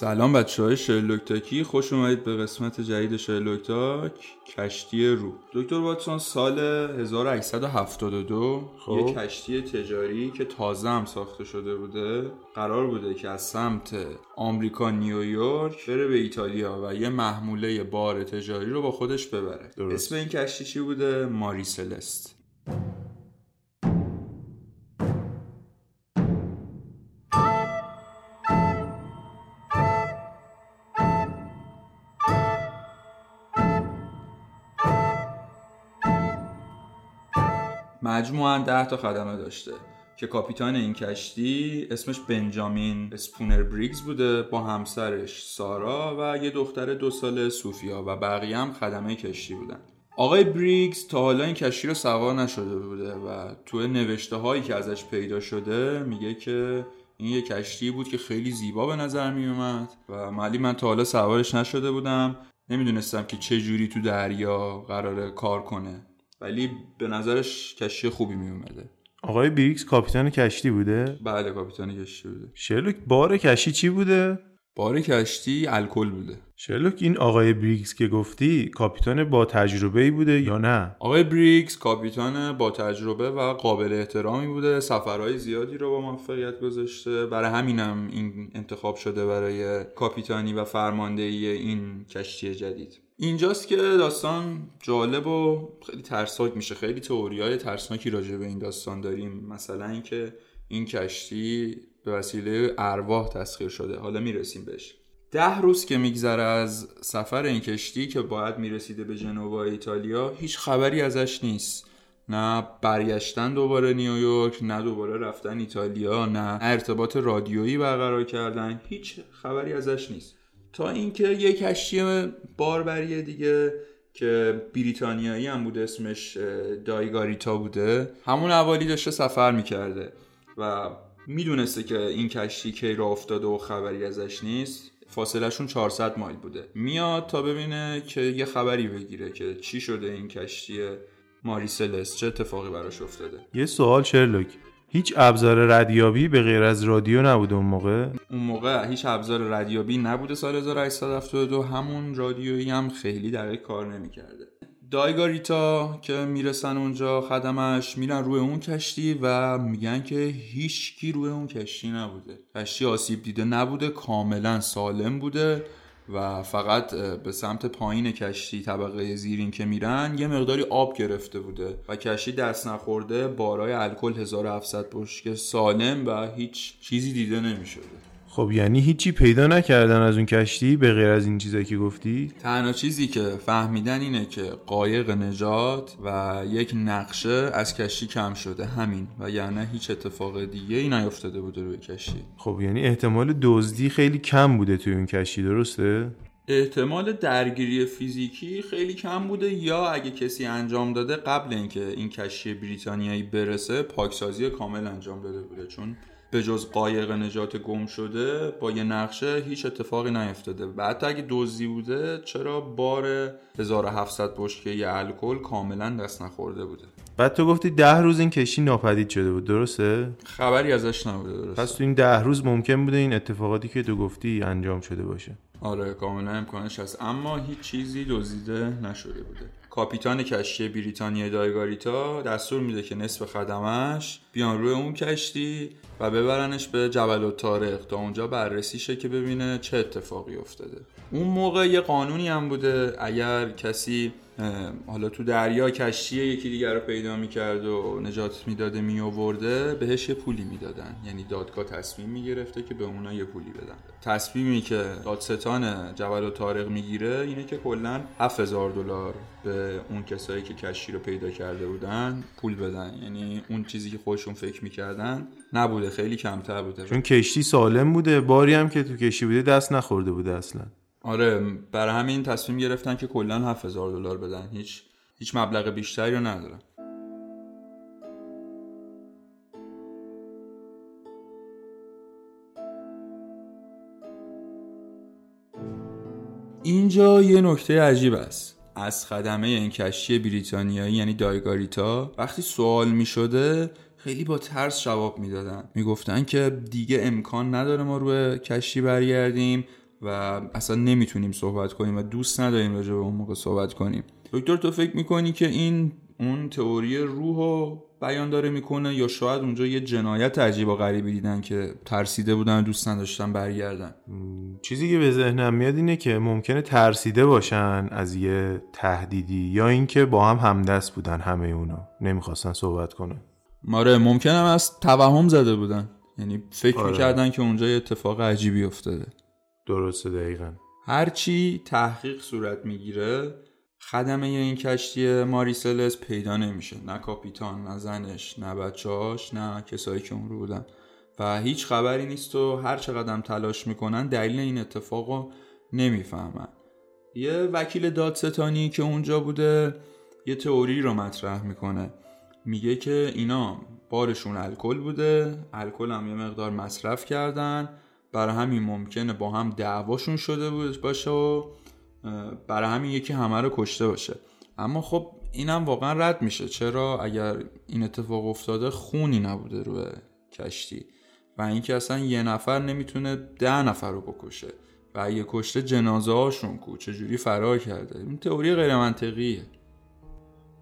سلام بچه های شرلوک تاکی خوش اومدید به قسمت جدید شرلوک تاک کشتی رو. دکتر واتسون سال 1872 خب. یه کشتی تجاری که تازه هم ساخته شده بوده. قرار بوده که از سمت آمریکا نیویورک بره به ایتالیا و یه محموله بار تجاری رو با خودش ببره. درست. اسم این کشتی چی بوده؟ ماری سلست. مجموعا ده تا خدمه داشته که کاپیتان این کشتی اسمش بنجامین اسپونر بریگز بوده با همسرش سارا و یه دختر دو ساله سوفیا و بقیه هم خدمه کشتی بودن. آقای بریگز تا حالا این کشتی رو سوار نشده بوده و تو نوشته هایی که ازش پیدا شده میگه که این یه کشتی بود که خیلی زیبا به نظر می اومد و ولی من تا حالا سوارش نشده بودم. نمی‌دونستم که چه جوری تو دریا قراره کار کنه. ولی به نظرش کشتی خوبی می اومده آقای بریکس کاپیتان کشتی بوده؟ بله کاپیتان کشتی بوده. شرلوک بار کشتی چی بوده؟ بار کشتی الکل بوده. شرلوک این آقای بریکس که گفتی کاپیتان با تجربه ای بوده یا نه؟ آقای بریکس کاپیتان با تجربه و قابل احترامی بوده. سفرهای زیادی رو با موفقیت گذاشته. برای همینم این انتخاب شده برای کاپیتانی و فرماندهی این کشتی جدید. اینجاست که داستان جالب و خیلی ترسناک میشه. خیلی تئوریای ترسناکی راجع به این داستان داریم. مثلا اینکه این کشتی به وسیله ارواح تسخیر شده. حالا می‌رسیم بهش. ده روز که میگذره از سفر این کشتی که باید می‌رسیده به جنوا ایتالیا هیچ خبری ازش نیست. نه برگشتن دوباره نیویورک نه دوباره رفتن ایتالیا نه ارتباط رادیویی برقرار کردن. هیچ خبری ازش نیست. تا اینکه یه کشتی باربری دیگه که بریتانیایی هم بود اسمش دایگاریتا بوده. همون اوالی داشته سفر می‌کرده و می‌دونسته که این کشتی کی را افتاده و خبری ازش نیست. فاصلهشون 400 مایل بوده. میاد تا ببینه که یه خبری بگیره که چی شده این کشتی ماری سلس چه اتفاقی براش افتاده. یه سوال شرلوک. هیچ ابزار ردیابی به غیر از رادیو نبوده اون موقع؟ اون موقع هیچ ابزار رادیویی نبوده سال 1872 همون رادیویی هم خیلی دقیق کار نمی‌کرده. دایگاریتا که می‌رسن اونجا خدمش میرن روی اون کشتی و میگن که هیچکی روی اون کشتی نبوده. کشتی آسیب دیده نبوده کاملا سالم بوده. و فقط به سمت پایین کشتی طبقه زیرین که میرن یه مقداری آب گرفته بوده و کشتی دست نخورده بارای الکل 1700 بشکه سالم و هیچ چیزی دیده نمی‌شده. خب یعنی هیچی پیدا نکردن از اون کشتی به غیر از این چیزایی که گفتی؟ تنها چیزی که فهمیدن اینه که قایق نجات و یک نقشه از کشتی کم شده همین. و یعنی هیچ اتفاق دیگه ای نیفتاده بوده روی کشتی. خب یعنی احتمال دزدی خیلی کم بوده توی اون کشتی درسته؟ احتمال درگیری فیزیکی خیلی کم بوده یا اگه کسی انجام داده قبل اینکه این کشتی بریتانیایی برسه پاکسازی کامل انجام داده بوده. چون به جز قایق نجات گم شده با یه نقشه هیچ اتفاقی نیفتاده. و حتی اگه دزدی بوده چرا بار 1700 بشکه الکل کاملا دست نخورده بوده؟ بعد تو گفتی ده روز این کشتی ناپدید شده بود درسته؟ خبری ازش نبوده درست پس تو این ده روز ممکن بوده این اتفاقاتی که تو گفتی انجام شده باشه. آره کاملا امکانش هست. اما هیچ چیزی دزدیده نشده بوده. کاپیتان کشتی بریتانیا دایگاریتا دستور میده که نصف خدمش بیان روی اون کشتی و ببرنش به جبل الطارق تا اونجا بررسی شه که ببینه چه اتفاقی افتاده. اون موقع یه قانونی هم بوده. اگر کسی حالا تو دریا کشتی یکی دیگر رو پیدا می‌کرد و نجات می‌داده میآورده بهش یه پولی می‌دادن. یعنی دادگاه تصمیم می‌گرفته که به اونا یه پولی بدن. تصمیمی که دادستان جبل و طارق می‌گیره اینه که کلا 7000 دلار به اون کسایی که کشتی رو پیدا کرده بودن پول بدن. یعنی اون چیزی که خودشون فکر می‌کردن نبوده خیلی کمتر بوده. چون کشتی سالم بوده. باری هم که تو کشتی بوده دست نخورده بوده اصلا. آره برای همین تصمیم گرفتن که کلا 7000 دلار بدن. هیچ هیچ مبلغ بیشتری رو ندارن. اینجا یه نکته عجیب است. از خدمه این کشتی بریتانیایی یعنی دایگاریتا وقتی سوال می شده خیلی با ترس جواب می‌دادن. می‌گفتن که دیگه امکان نداره ما روی کشتی برگردیم. و اصلا نمی‌تونیم صحبت کنیم و دوست نداریم راجع به اون موقع صحبت کنیم. دکتر تو فکر می‌کنی که این اون تئوری روح رو بیان داره می‌کنه یا شاید اونجا یه جنایت عجیب و غریبی دیدن که ترسیده بودن و دوست نداشتن برگردن؟ چیزی که به ذهنم میاد اینه که ممکنه ترسیده باشن از یه تهدیدی یا اینکه با هم همدست بودن همه اونا نمی‌خواستن صحبت کنن. ماره ممکنه از توهم زده بودن. یعنی فکر آره. می‌کردن که اونجا یه اتفاق عجیبی افتاده. درسته دقیقا. هرچی تحقیق صورت می‌گیره خدمه این کشتی ماریسلس پیدا نمیشه. نه کاپیتان نه زنش نه بچهاش نه کسایی که اون رو بودن. و هیچ خبری نیست و هر چقدر تلاش می‌کنن دلیل این اتفاق رو نمی‌فهمن. یه وکیل دادستانی که اونجا بوده یه تئوری رو مطرح می‌کنه. میگه که اینا بارشون الکل بوده الکل هم یه مقدار مصرف کردن. برای همین ممکنه با هم دعواشون شده بود باشه و برای همین یکی همه رو کشته باشه. اما خب اینم واقعا رد میشه. چرا؟ اگر این اتفاق افتاده خونی نبوده روی کشتی. و اینکه اصلا یه نفر نمی‌تونه ده نفر رو بکشه. و اگه کشته جنازه هاشون کو چجوری فرار کرده؟ این تئوری غیر منطقیه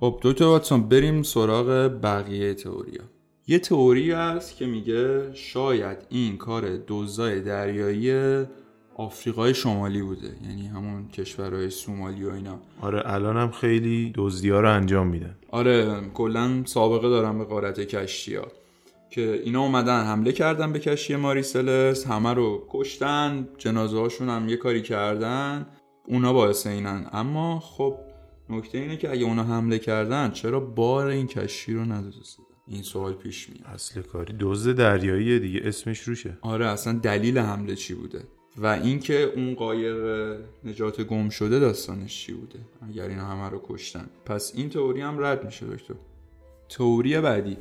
خب دکتر واتسون بریم سراغ بقیه تئوریا. یه تئوری هست که میگه شاید این کار دزدای دریایی آفریقای شمالی بوده. یعنی همون کشورهای سومالی و اینا. آره الان هم خیلی دزدیا رو انجام میدن. آره کلا سابقه دارم به قارت کشتی ها که اینا اومدن حمله کردن به کشتی ماریسلس همه رو کشتن جنازه هاشون هم یه کاری کردن. اونا باعث اینن. اما خب نکته اینه که اگه اونا حمله کردن چرا بار این کشتی رو ندزدن این سوال پیش میاد. اصل کاری دزد دریایی دیگه اسمش روشه. آره اصلا دلیل حمله چی بوده؟ و اینکه اون قایق نجات گم شده داستانش چی بوده؟ اگر اینا همه رو کشتن. پس این تئوری هم رد میشه دکتر. تئوری بعدی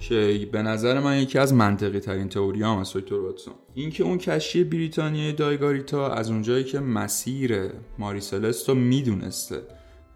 که به نظر من یکی از منطقی ترین تئوری هم از دکتر واتسون. اینکه اون کشتی بریتانیای دایگاریتا از اونجایی که مسیر ماریسلس رو می‌دونسته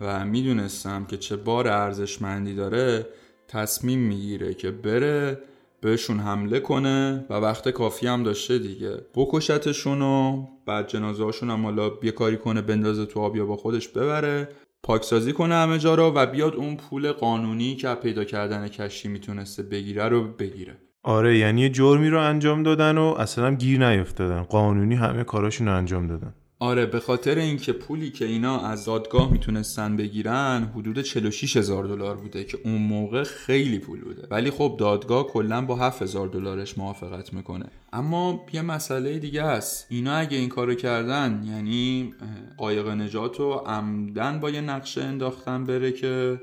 و می‌دونستم که چه بار ارزشمندی داره تصمیم می‌گیره که بره بهشون حمله کنه و وقت کافی هم داشته دیگه. بکشتشون و بعد جنازه هاشون هم حالا یه کاری کنه بندازه تو آب یا با خودش ببره پاکسازی کنه همه جا رو و بیاد اون پول قانونی که پیدا کردن کشتی می‌تونسته بگیره رو بگیره. آره یعنی جرمی رو انجام دادن و اصلا گیر نیفتادن. قانونی همه کاراشون رو انجام دادن. آره به خاطر اینکه پولی که اینا از دادگاه می‌تونستن بگیرن حدود 46 هزار دلار بوده که اون موقع خیلی پول بوده. ولی خب دادگاه کلا با 7 هزار دلارش موافقت می‌کنه. اما یه مسئله دیگه هست اینا اگه این کارو کردن یعنی قایق نجات رو عمدن با یه نقشه انداختن بره که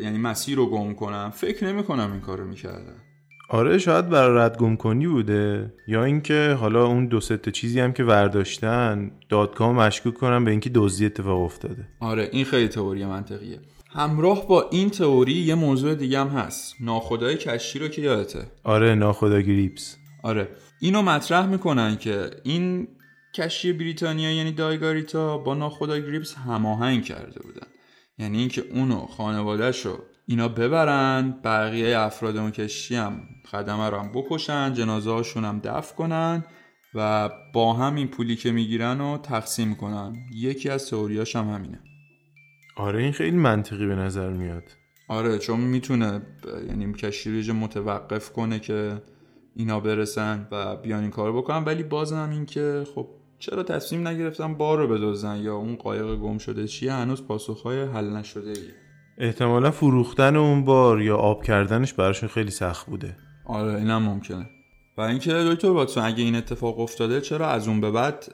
یعنی مسیر رو گم کنم فکر نمی‌کنم این کارو می‌کردن. آره شاید برای رد گم کنی بوده. یا اینکه حالا اون دو تا چیزی هم که ورداشتن دادگاه مشکوک کنن به اینکه دزدی اتفاق افتاده. آره این خیلی تئوری منطقیه. همراه با این تئوری یه موضوع دیگه هم هست. ناخدای کشتی رو که یادته؟ آره ناخدا گریپس. آره. اینو مطرح می‌کنن که این کشتی بریتانیا یعنی دایگاریتا با ناخدا گریپس هماهنگ کرده بودن. یعنی اینکه اونو خانوادهش رو اینا ببرن بقیه افراد اون کشتی هم خدمه رو هم بکشن جنازه هاشون هم دفع کنن و با هم این پولی که می‌گیرن رو تقسیم کنن. یکی از تئوریاش هم همینه. آره این خیلی منطقی به نظر میاد. آره چون می‌تونه یعنی کشتی رو متوقف کنه که اینا برسن و بیان این کار بکنن. ولی بازم این که خب چرا تصمیم نگرفتن بار رو بدزدن یا اون قایق گم شده چیه؟ هنوز پاسخهای حل نشده ایه. احتمالا فروختن اون بار یا آب کردنش براشون خیلی سخت بوده. آره اینم ممکنه. و اینکه دکتر واتسون اگه این اتفاق افتاده چرا از اون به بعد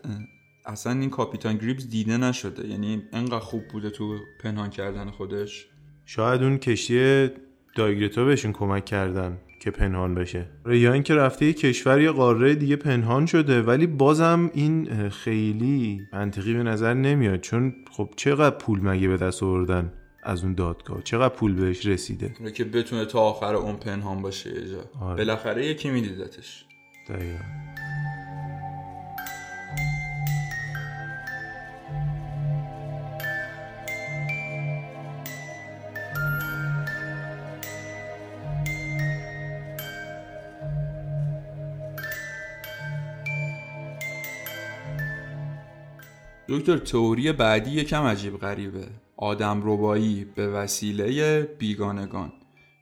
اصلا این کاپیتان گریپس دیده نشده؟ یعنی انقدر خوب بوده تو پنهان کردن خودش؟ شاید اون کشتی دایگرتا بهشون کمک کردن که پنهان بشه. یا اینکه رفته یه کشور یا قاره دیگه پنهان شده ولی بازم این خیلی منطقی به نظر نمیاد. چون خب چقدر پول مگه به دست آوردن؟ از اون دادگاه. چقدر پول بهش رسیده؟ که بتونه تا آخر اون پنهان باشه یه جا. آره. بالاخره یکی میدیدتش. دقیقا. دکتر تئوری بعدی یکم عجیب غریبه. آدم ربایی به وسیله بیگانگان.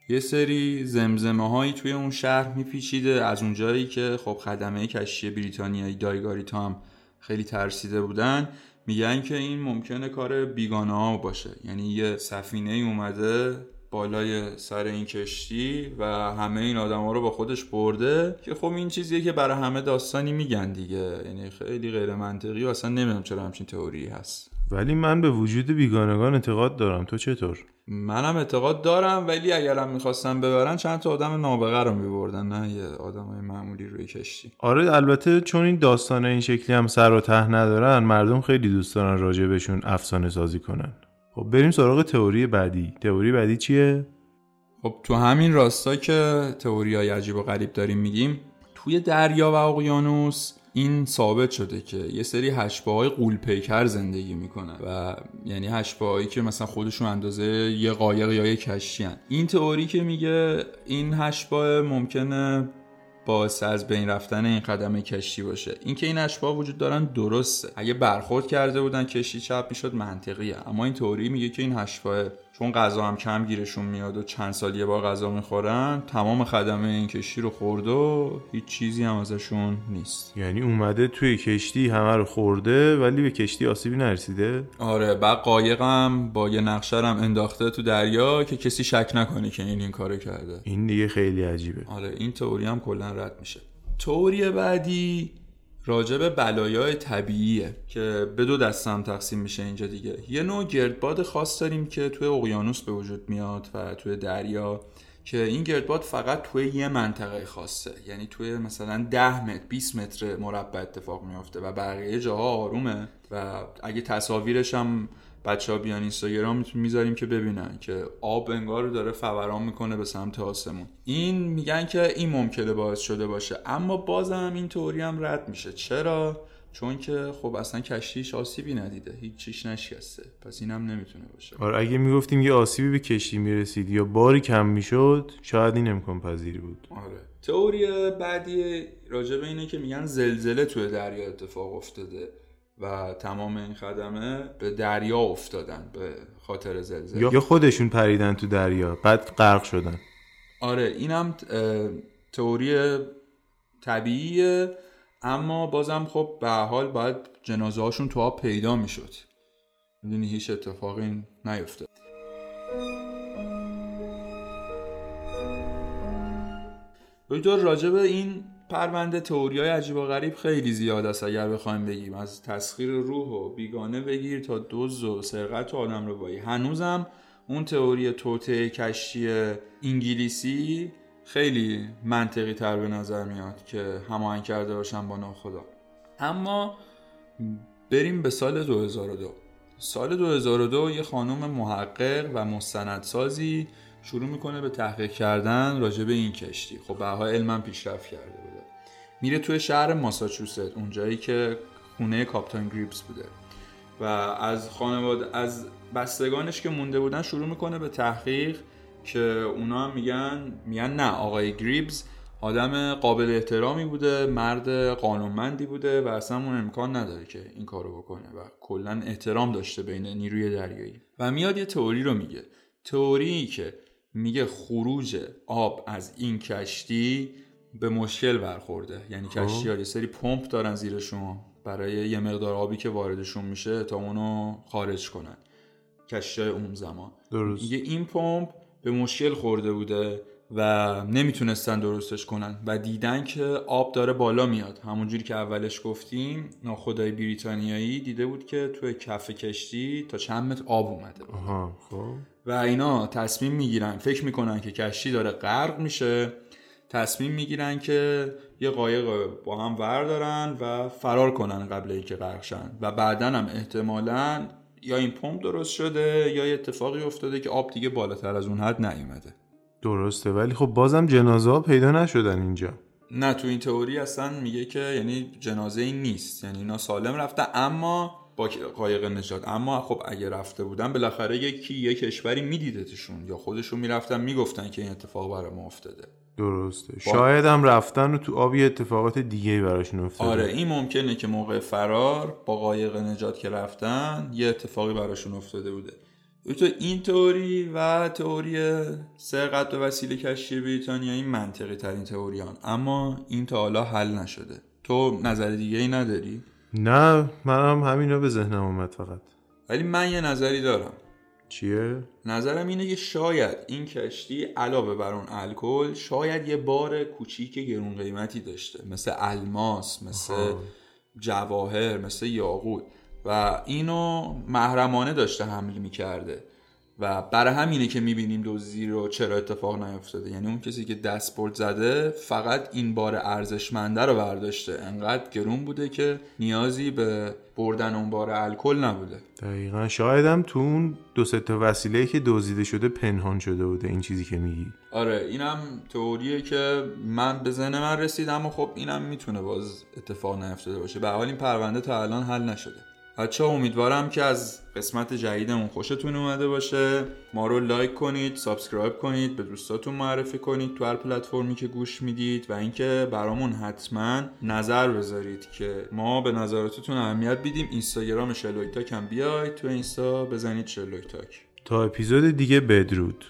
یه سری زمزمه هایی توی اون شهر میپیچیده. از اونجایی که خب خدمه کشتی بریتانیایی دایگاریتا هم خیلی ترسیده بودن میگن که این ممکنه کار بیگانه ها باشه. یعنی یه سفینه اومده بالای سر این کشتی و همه این آدما رو با خودش برده که خب این چیزیه که برای همه داستانی میگن دیگه. یعنی خیلی غیر منطقی و اصلا نمی‌دونم چرا همچین تئوری هست. ولی من به وجود بیگانگان اعتقاد دارم. تو چطور؟ منم اعتقاد دارم ولی اگرم می‌خواستم ببرن چند تا آدم نابغه رو میبردن نه یه آدم های معمولی روی کشتی. آره البته چون این داستان این شکلی هم سر و ته ندارن مردم خیلی دوست دارن راجع بهشون افسانه سازی کنن. خب بریم سراغ تئوری بعدی. تئوری بعدی چیه؟ خب تو همین راستا که تئوری های عجیب و غریب داریم میگیم توی دریا و اقیانوس این ثابت شده که یه سری هشباهای قول پیکر زندگی می‌کنن و یعنی هشباهایی که مثلا خودشون اندازه یه قایق یا یه کشتی هن. این تئوری که میگه این هشباه ممکنه باعث از بین رفتن این قدم کشتی باشه. اینکه این اشباه وجود دارن درسته. اگه برخورد کرده بودن کشتی چپ می‌شد منطقیه. اما این تئوری میگه که این اشباه چون غذا هم کم گیرشون میاد و چند سال یه بار غذا می‌خورن تمام خدمه این کشتی رو خورد و هیچ چیزی هم ازشون نیست. یعنی اومده توی کشتی همه رو خورده ولی به کشتی آسیبی نرسیده؟ آره بعد قایقم با یه نقشرم انداخته تو دریا که کسی شک نکنه که این این کارو کرده. این دیگه خیلی عجیبه. آره این تئوری هم کلا رد میشه. تئوری بعدی راجب بلایای طبیعیه که به دو دستم تقسیم میشه اینجا دیگه. یه نوع گردباد خاص داریم که توی اقیانوس به وجود میاد و توی دریا که این گردباد فقط توی یه منطقه خاصه. یعنی توی مثلا 10 متر 20 متر مربع اتفاق میافته و بقیه جاها آرومه و اگه تصاویرش هم بچه ها بیان اینستاگرام می‌ذاریم که ببینن که آب انگار داره فوران می‌کنه به سمت آسمون. این میگن که این ممکنه باعث شده باشه اما بازم این توری هم رد میشه. چرا؟ چون که خب اصلا کشتیش آسیبی ندیده هیچ چیش نشکسته. پس اینم نمی‌تونه باشه. آره اگه می‌گفتیم یه آسیبی به کشتی می‌رسید یا باری کم می‌شد شاید این امکان پذیری بود. آره. تئوری بعدی راجع به اینه که میگن زلزله توی دریا اتفاق افتاده. و تمام این خدمه به دریا افتادن به خاطر زلزله. یا خودشون پریدن تو دریا بعد غرق شدن. آره اینم تئوری طبیعیه اما بازم خب به حال باید جنازه هاشون تو آب پیدا می‌شد. می‌دونی هیچ اتفاقی نیفتاد. دکتر راجع به این پرونده تئوری های عجیب و غریب خیلی زیاد است اگر بخوایم بگیم. از تسخیر روح و بیگانه بگیر تا دوز و سرقت و آدم رو بایی هنوزم اون تئوری توته کشتی انگلیسی خیلی منطقی تر به نظر میاد که هماهنگ کرده باشن با ناخدا. اما بریم به سال 2002 سال 2002 یه خانم محقق و مستندسازی شروع می‌کنه به تحقیق کردن راجع به این کشتی. خب به علما پیشرفت کرده میره توی شهر ماساچوست اونجایی که خونه کاپتان گریپس بوده. و از خانواده از بستگانش که مونده بودن شروع می‌کنه به تحقیق که اونا میگن میگن نه آقای گریبز آدم قابل احترامی بوده مرد قانونمندی بوده و اصلا اون امکان نداره که این کارو بکنه و کلا احترام داشته بین نیروی دریایی. و میاد یه تئوری رو میگه. تئوری که میگه خروج آب از این کشتی به مشکل برخورده. یعنی کشتی ها یه سری پمپ دارن زیرشون برای یه مقدار آبی که واردشون میشه تا اونو خارج کنن. کشتی های اون زمان. درست. یه این پمپ به مشکل خورده بوده و نمی‌تونستن درستش کنن و دیدن که آب داره بالا میاد. همونجوری که اولش گفتیم ناخدای بریتانیایی دیده بود که توی کف کشتی تا چند متر آب اومده. آها خب. و اینا تصمیم می‌گیرن فکر می‌کنن که کشتی داره غرق میشه. تصمیم می‌گیرن که یه قایق با هم وردارن و فرار کنن قبل اینکه غرق شن. و بعدا هم احتمالا یا این پمپ درست شده یا یه اتفاقی افتاده که آب دیگه بالاتر از اون حد نیومده. درسته ولی خب بازم جنازه ها پیدا نشدن اینجا. نه تو این تئوری اصلا میگه که یعنی جنازه این نیست. یعنی اینا سالم رفته اما با قایق نجات اما خب اگه رفته بودن بالاخره یکی یه کشوری میدیدتشون یا خودشون می‌رفتن می‌گفتن که این اتفاق برای ما افتاده. درسته. شاید هم رفتن و تو آب یه اتفاقات دیگه براشون افتاده آره این ممکنه که موقع فرار با قایق نجات که رفتن یه اتفاقی براشون افتاده بوده. تو این تئوری و تئوری سرقت به وسیله کشتی بریتانیا این منطقی ترین تئوریان. اما این تا حالا حل نشده. تو نظر دیگه ای نداری؟ نه منم همینا به ذهنم اومد فقط. ولی من یه نظری دارم. چیه؟ نظرم اینه که شاید این کشتی علاوه بر اون الکل شاید یه بار کوچیک گرون قیمتی داشته. مثل الماس مثل جواهر مثل یاقوت. و اینو محرمانه داشته حمل می‌کرده. و برای همینه که می‌بینیم دزدی رو چرا اتفاق نیفتاده. یعنی اون کسی که دستبرد زده فقط این بار ارزشمنده رو برداشته. انقدر گرون بوده که نیازی به بردن اون بار الکل نبوده. دقیقا. شایدم تو اون دو تا وسیله که دزدیده شده پنهان شده بوده. این چیزی که میگی. آره اینم تئوریه که من به ذهن من رسید اما خب اینم می‌تونه باز اتفاق نیفتاده باشه. به هر حال این پرونده تا الان حل نشده. بچه‌ها امیدوارم که از قسمت جدیدمون خوشتون اومده باشه. ما رو like کنید subscribe کنید به دوستاتون معرفی کنید تو هر پلتفرمی که گوش می‌دید و اینکه برامون حتما نظر بذارید که ما به نظراتتون اهمیت بدیم. اینستاگرام شلوک تاک هم بیاید تو اینستا بزنید شلوک تاک تا اپیزود دیگه بدرود.